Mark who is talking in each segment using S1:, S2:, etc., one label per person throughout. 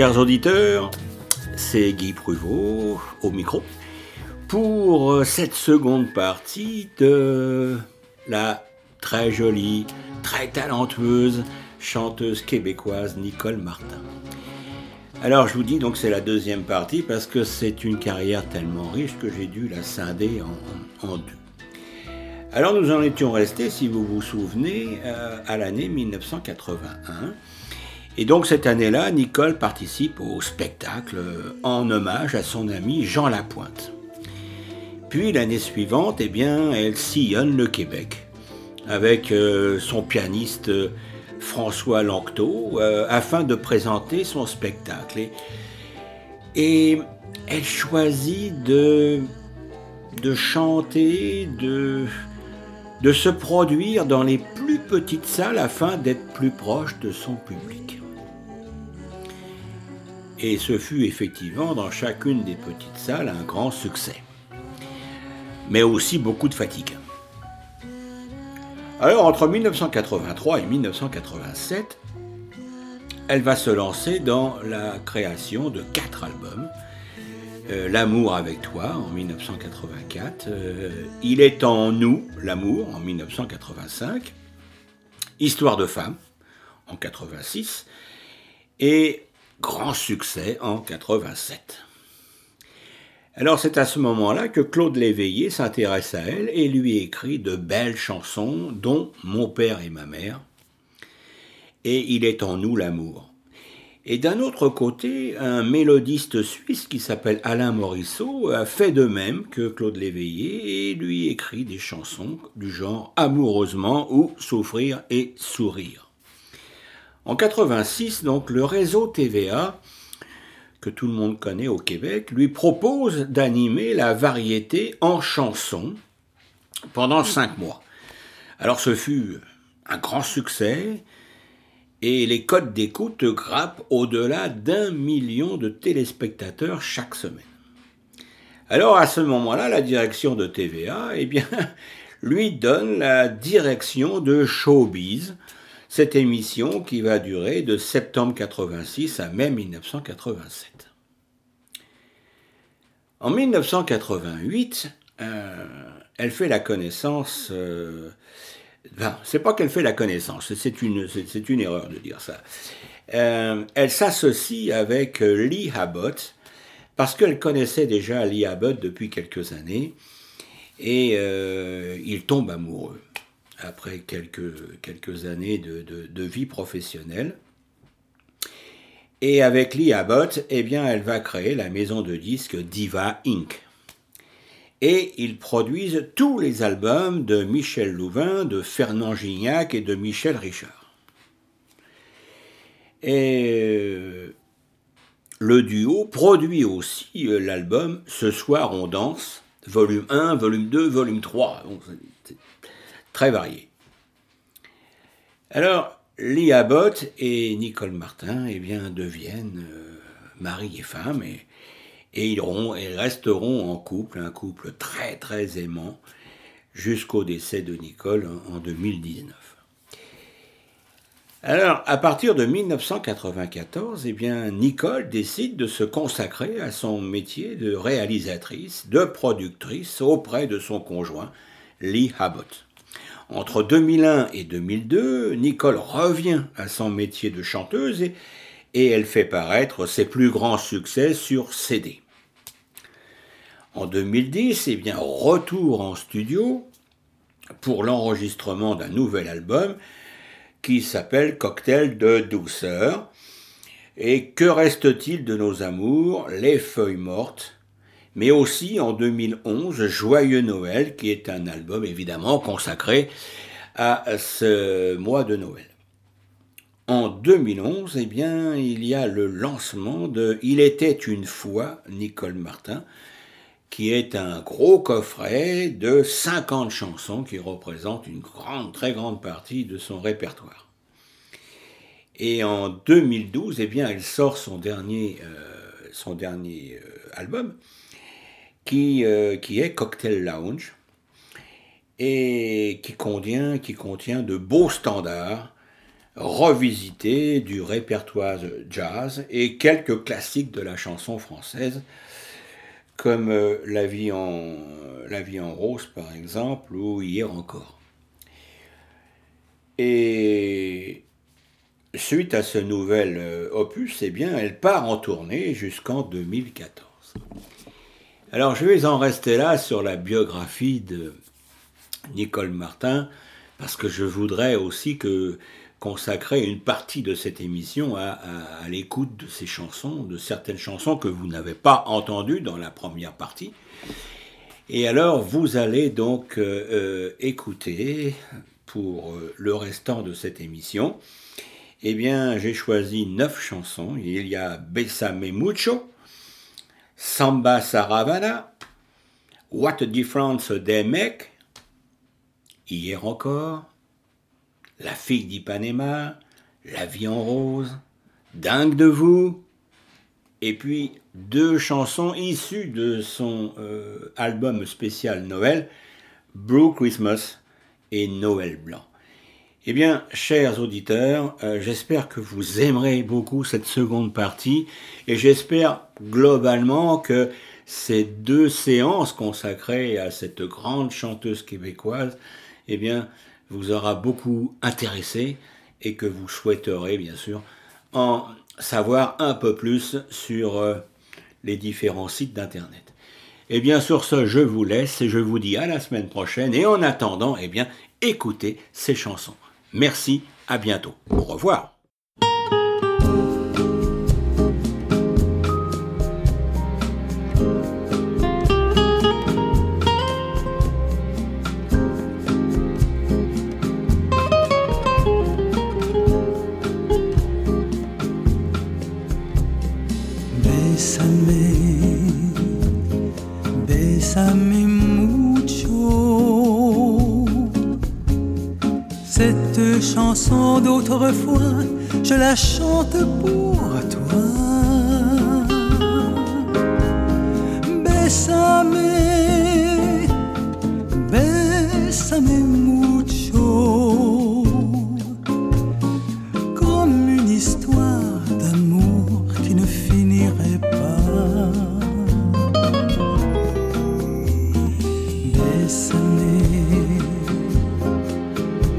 S1: Chers auditeurs, c'est Guy Pruvot au micro pour euh, cette seconde partie de la très jolie, très talentueuse chanteuse québécoise Nicole Martin. Alors je vous dis donc c'est la deuxième partie parce que c'est une carrière tellement riche que j'ai dû la scinder en, deux. Alors nous en étions restés, si vous vous souvenez, euh, à l'année 1981. Et donc cette année-là, Nicole participe au spectacle en hommage à son ami Jean Lapointe. Puis l'année suivante, eh bien, elle sillonne le Québec avec euh, son pianiste euh, François Lanctot euh, afin de présenter son spectacle. Et, elle choisit de, chanter, de se produire dans les plus petites salles afin d'être plus proche de son public. Et ce fut effectivement dans chacune des petites salles un grand succès mais aussi beaucoup de fatigue. Alors, entre 1983 et 1987, elle va se lancer dans la création de quatre albums. Euh, l'amour avec toi en 1984, euh, Il est en nous, l'amour en 1985, Histoire de femme en 86 et Grand succès en 87. Alors c'est à ce moment-là que Claude Léveillé s'intéresse à elle et lui écrit de belles chansons, dont Mon père et ma mère, et Il est en nous l'amour. Et d'un autre côté, un mélodiste suisse qui s'appelle Alain Morisseau a fait de même que Claude Léveillé et lui écrit des chansons du genre Amoureusement ou Souffrir et sourire. En 86, donc, le réseau TVA que tout le monde connaît au Québec, lui propose d'animer la variété en chanson pendant cinq mois. Alors ce fut un grand succès et les codes d'écoute grappent au-delà d'un million de téléspectateurs chaque semaine. Alors à ce moment-là, la direction de TVA, eh lui donne la direction de Showbiz, cette émission qui va durer de septembre 86 à mai 1987. En 1988, euh, elle fait la connaissance. Euh, enfin, c'est pas qu'elle fait la connaissance, c'est une, erreur de dire ça. Euh, elle s'associe avec Lee Abbott parce qu'elle connaissait déjà Lee Abbott depuis quelques années et il tombe amoureux après quelques, quelques années de, vie professionnelle. Et avec Lee Abbott, eh bien, elle va créer la maison de disques Diva Inc. Et ils produisent tous les albums de Michel Louvain, de Fernand Gignac et de Michel Richard. Et euh, le duo produit aussi euh, l'album Ce soir on danse, volume 1, volume 2, volume 3 très variés. Alors, Lee Abbott et Nicole Martin eh deviennent euh, mari et femme et, ils, ils, resteront en couple, un couple très très aimant, jusqu'au décès de Nicole en, 2019. Alors, à partir de 1994, eh bien, Nicole décide de se consacrer à son métier de réalisatrice, de productrice auprès de son conjoint, Lee Abbott. Entre 2001 et 2002, Nicole revient à son métier de chanteuse et, elle fait paraître ses plus grands succès sur CD. En 2010, eh bien, retour en studio pour l'enregistrement d'un nouvel album qui s'appelle Cocktail de douceur. Et que reste-t-il de nos amours? Les feuilles mortes mais aussi en 2011 Joyeux Noël, qui est un album évidemment consacré à ce mois de Noël. En 2011, eh bien, il y a le lancement de Il était une fois Nicole Martin, qui est un gros coffret de 50 chansons qui représente une grande, très grande partie de son répertoire. Et en 2012, eh bien, elle sort son dernier, euh, son dernier euh, album, qui, euh, qui est Cocktail Lounge et qui contient, qui de beaux standards revisiter du répertoire jazz et quelques classiques de la chanson française, comme euh, la, vie en, la vie en rose par exemple, ou Hier encore. Et suite à ce nouvel euh, opus, eh bien, elle part en tournée jusqu'en 2014. Alors je vais en rester là sur la biographie de Nicole Martin, parce que je voudrais aussi consacrer une partie de cette émission à, l'écoute de ces chansons, de certaines chansons que vous n'avez pas entendues dans la première partie. Et alors, vous allez donc euh, euh, écouter pour euh, le restant de cette émission. Eh bien, j'ai choisi neuf chansons. Il y a Besame Mucho, Samba Saravana, What a Difference They Make, Hier encore, La fille d'Ipanema, La vie en rose, Dingue de vous, et puis deux chansons issues de son euh, album spécial Noël, Blue Christmas et Noël blanc. Eh bien, chers auditeurs, euh, j'espère que vous aimerez beaucoup cette seconde partie et j'espère globalement que ces deux séances consacrées à cette grande chanteuse québécoise, eh bien, vous aura beaucoup intéressé et que vous souhaiterez bien sûr en savoir un peu plus sur euh, les différents sites d'internet. Et bien sur ce, je vous laisse et je vous dis à la semaine prochaine. Et en attendant, eh bien, écoutez ces chansons. Merci, à bientôt. Au revoir.
S2: D'autrefois, je la chante pour toi. Bésame, bésame mucho, comme une histoire d'amour qui ne finirait pas. Bésame,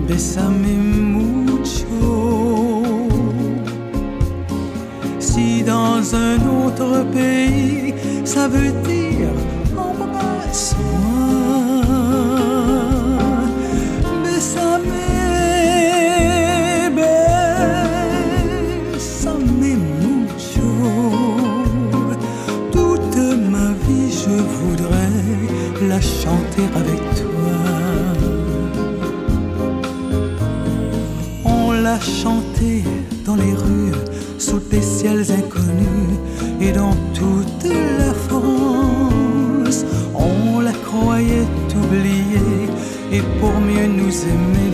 S2: bésame un autre pays, ça veut dire Chanté dans les rues sous des ciels inconnus et dans toute la France. On la croyait oubliée et pour mieux nous aimer,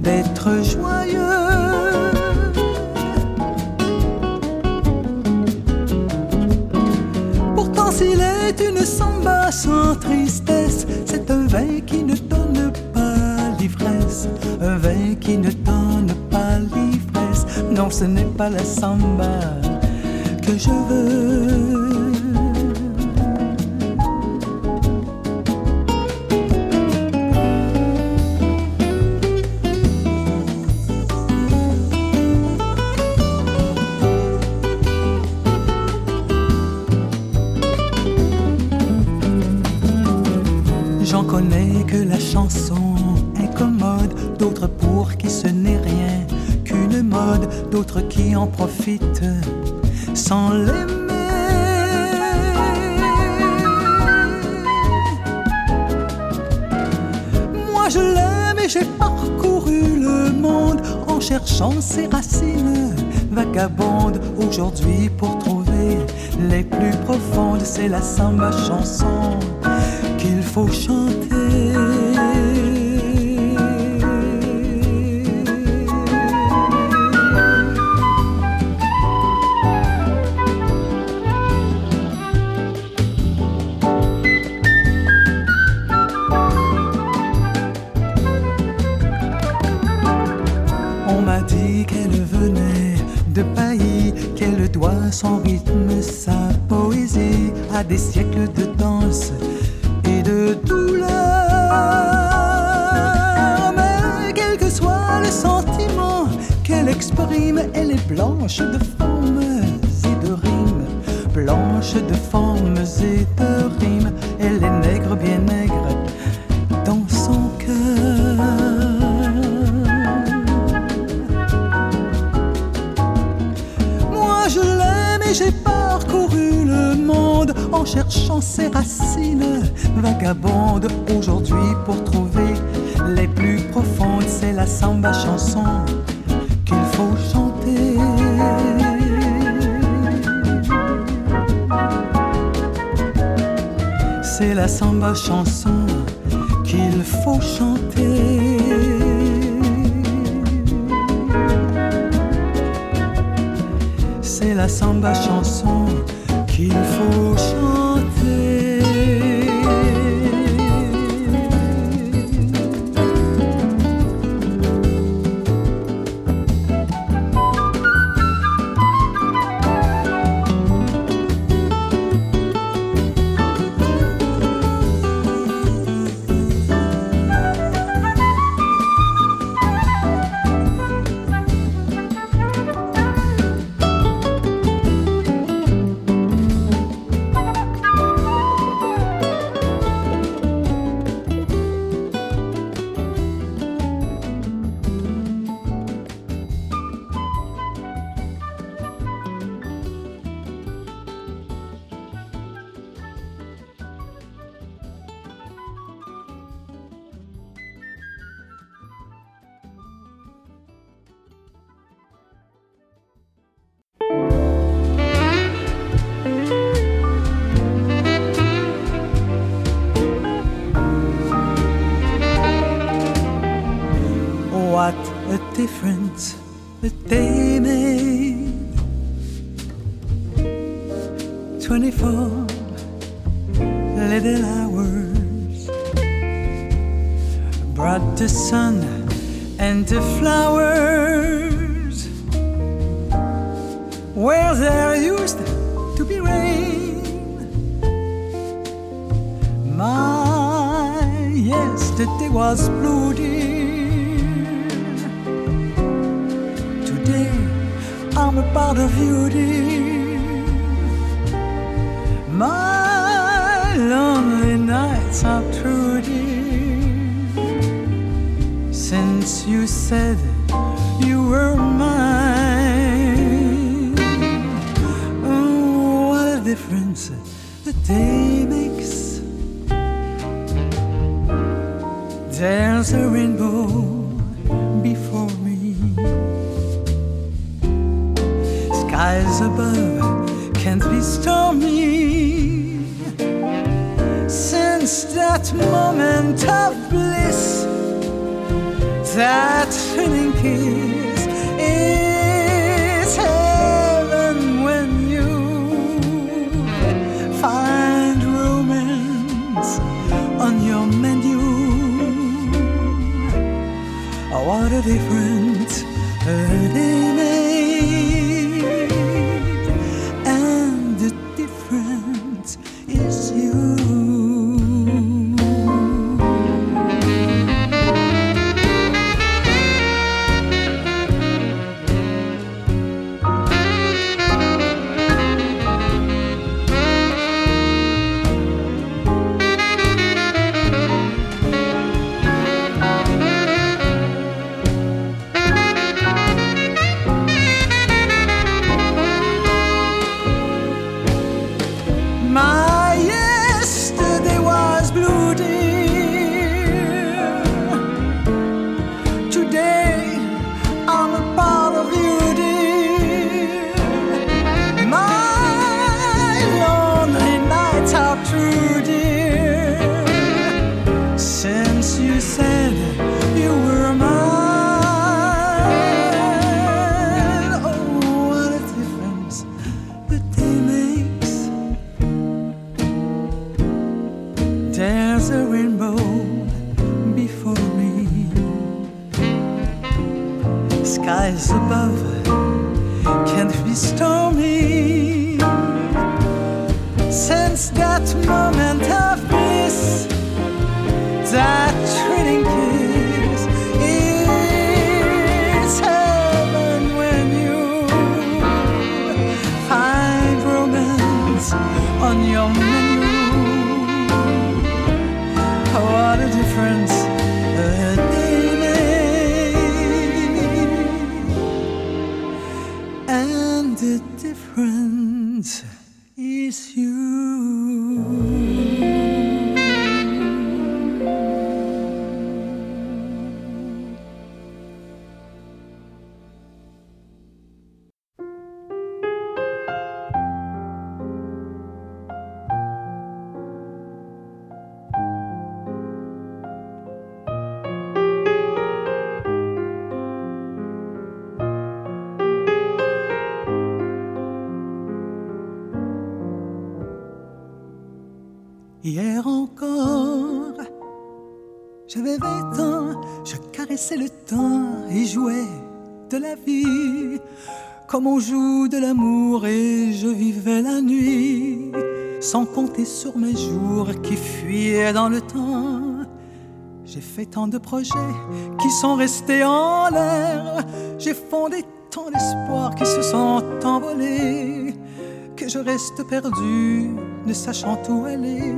S2: d'être joyeux. Pourtant, s'il est une samba sans tristesse, c'est un vin qui ne donne pas l'ivresse, un vin qui ne donne pas l'ivresse. Non, ce n'est pas la samba que je veux. Profitent sans l'aimer. Moi je l'aime et j'ai parcouru le monde en cherchant ses racines vagabondes. Aujourd'hui pour trouver les plus profondes, c'est la samba chanson qu'il faut chanter. Son rythme, sa poésie à des siècles de danse et de douleur. Mais quel que soit le sentiment qu'elle exprime, elle est blanche de formes et de rimes, blanche de formes et de rimes. Elle est nègre, bien nègre vagabondes. Yesterday was blue, dear. Today I'm about of you, dear. My lonely nights are true, dear. Since you said you were There's a rainbow before me. Skies above can't be stormy. Since that moment of bliss, that thrilling kiss la vie comme on joue de l'amour et je vivais la nuit sans compter sur mes jours qui fuyaient dans le temps. J'ai fait tant de projets qui sont restés en l'air, j'ai fondé tant d'espoirs qui se sont envolés que je reste perdu, ne sachant où aller.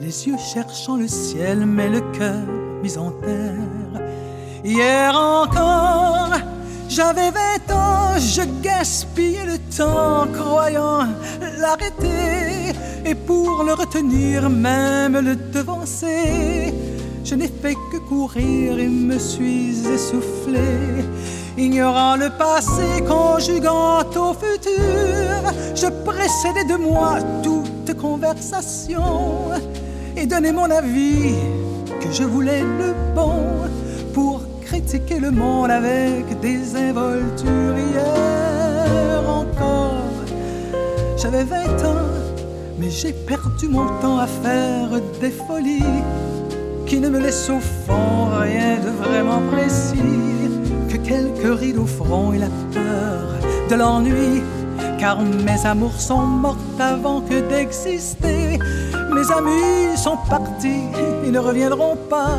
S2: Les yeux cherchant le ciel, mais le cœur mis en terre. Hier encore, j'avais vingt ans, je gaspillais le temps, croyant l'arrêter. Et pour le retenir, même le devancer, je n'ai fait que courir et me suis essoufflé. Ignorant le passé, conjuguant au futur, je précédais de moi toute conversation et donnais mon avis que je voulais le bon pour critiquer le monde avec hier encore. J'avais 20 ans, mais j'ai perdu mon temps à faire des folies qui ne me laissent au fond rien de vraiment précis que quelques rides au front et la peur de l'ennui. Car mes amours sont mortes avant que d'exister. Mes amis sont partis, ils ne reviendront pas.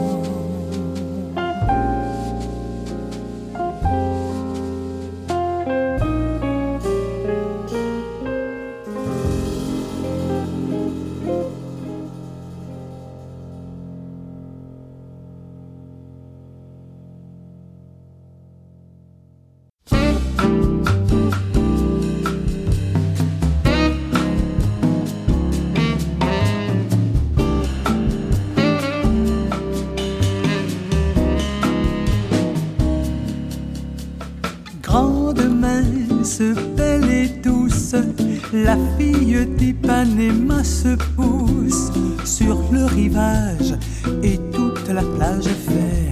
S2: Se pousse sur le rivage et toute la plage fait.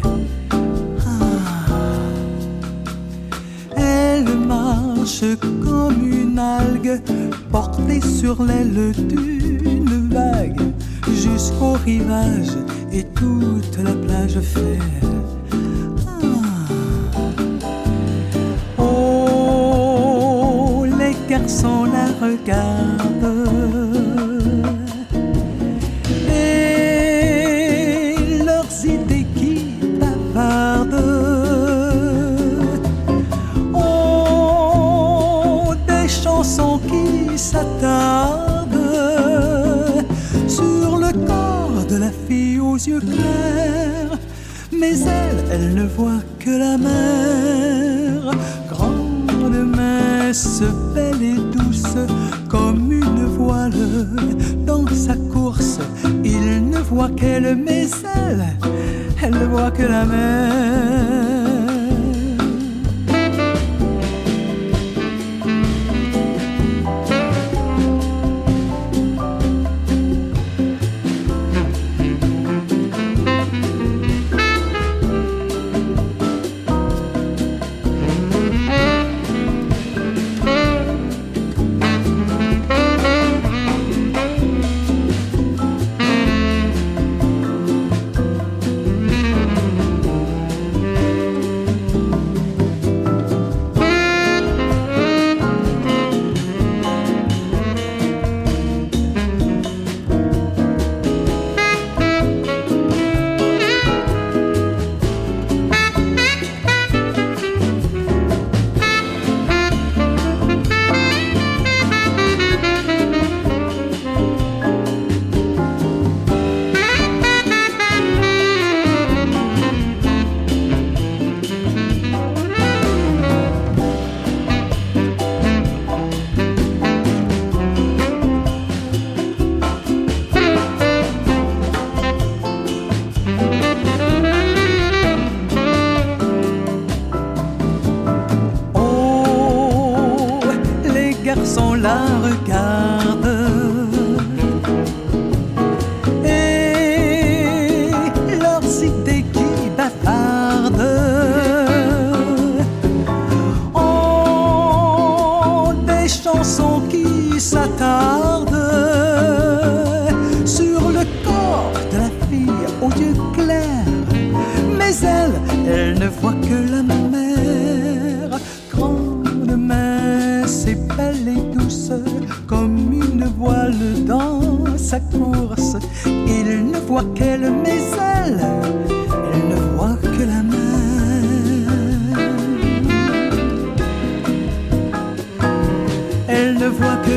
S2: Ah. Elle marche comme une algue portée sur l'aile d'une vague jusqu'au rivage et toute la plage fait. Oh, les garçons la regardent. Et leurs idées qui bavardent. Oh, des chansons qui s'attardent sur le corps de la fille aux yeux clairs. Mais elle, elle ne voit que la mer, voit qu'elle, mais elle, elle ne voit que la mer.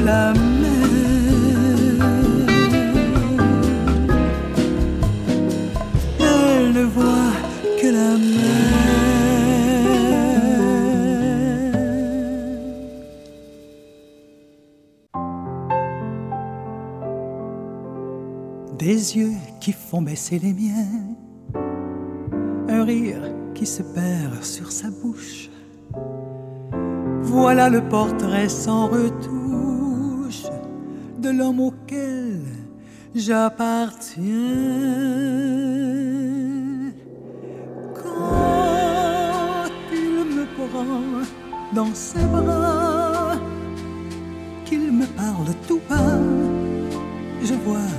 S2: la mer. Elle ne voit que la mer. Des yeux qui font baisser les miens, un rire qui se perd sur sa bouche. Voilà le portrait sans retour de l'homme auquel j'appartiens. Quand il me prend dans ses bras, qu'il me parle tout bas, je vois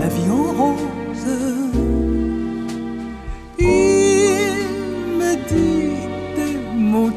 S2: la vie en rose. Il me dit des mots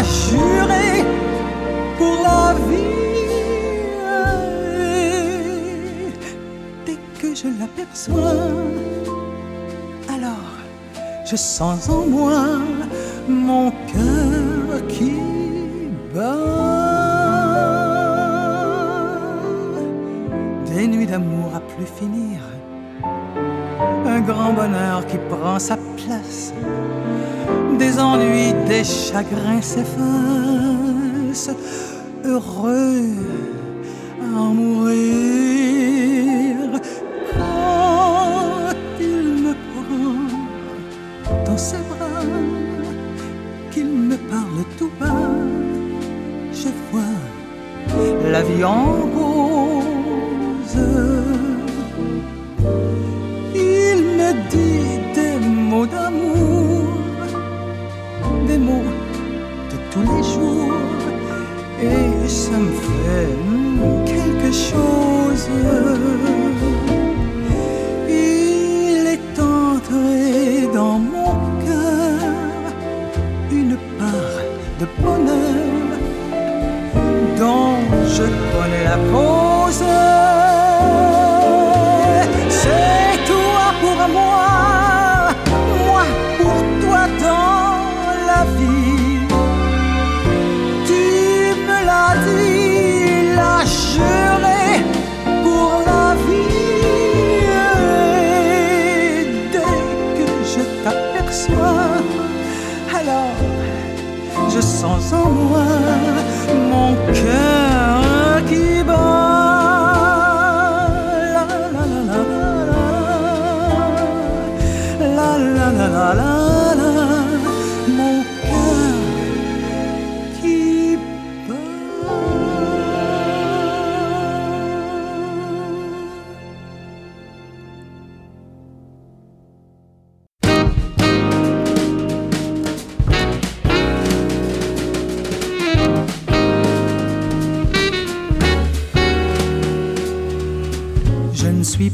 S2: L'a juré pour la vie. Dès que je l'aperçois, alors je sens en moi mon cœur qui bat. Des nuits d'amour à plus finir, un grand bonheur qui prend sa place des ennuis, des chagrins s'effacent, heureux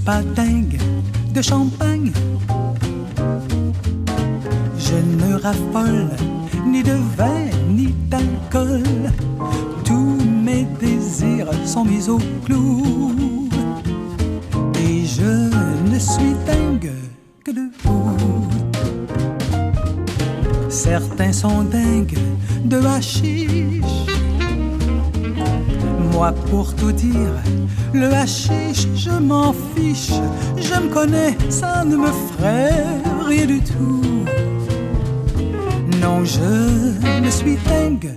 S2: Pas dingue de champagne. Je ne raffole ni de vin ni d'alcool. Tous mes désirs sont mis au clou. Et je ne suis dingue que de vous. Certains sont dingues de hashish. Pour tout dire, le hashish, je m'en fiche. Je me connais, ça ne me ferait rien du tout. Non, je ne suis dingue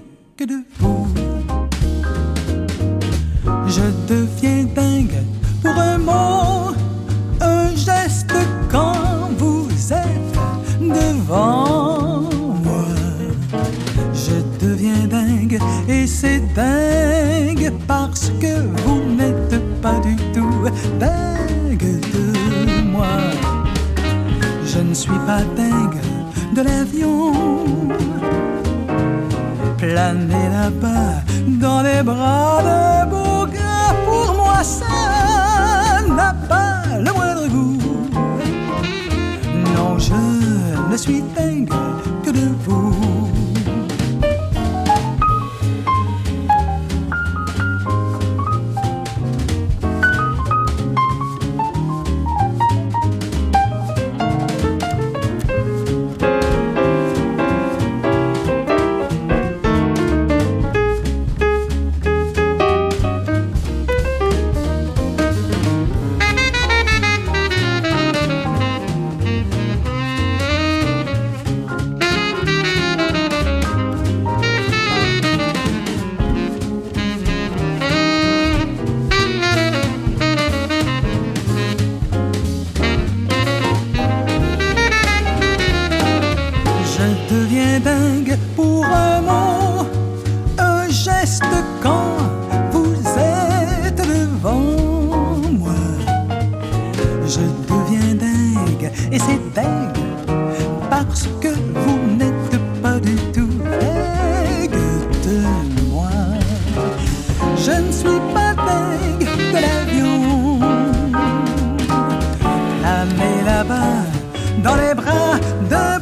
S2: dans les bras d'un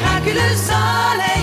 S2: Miraculeux soleil.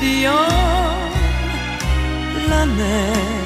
S2: excepción la mer.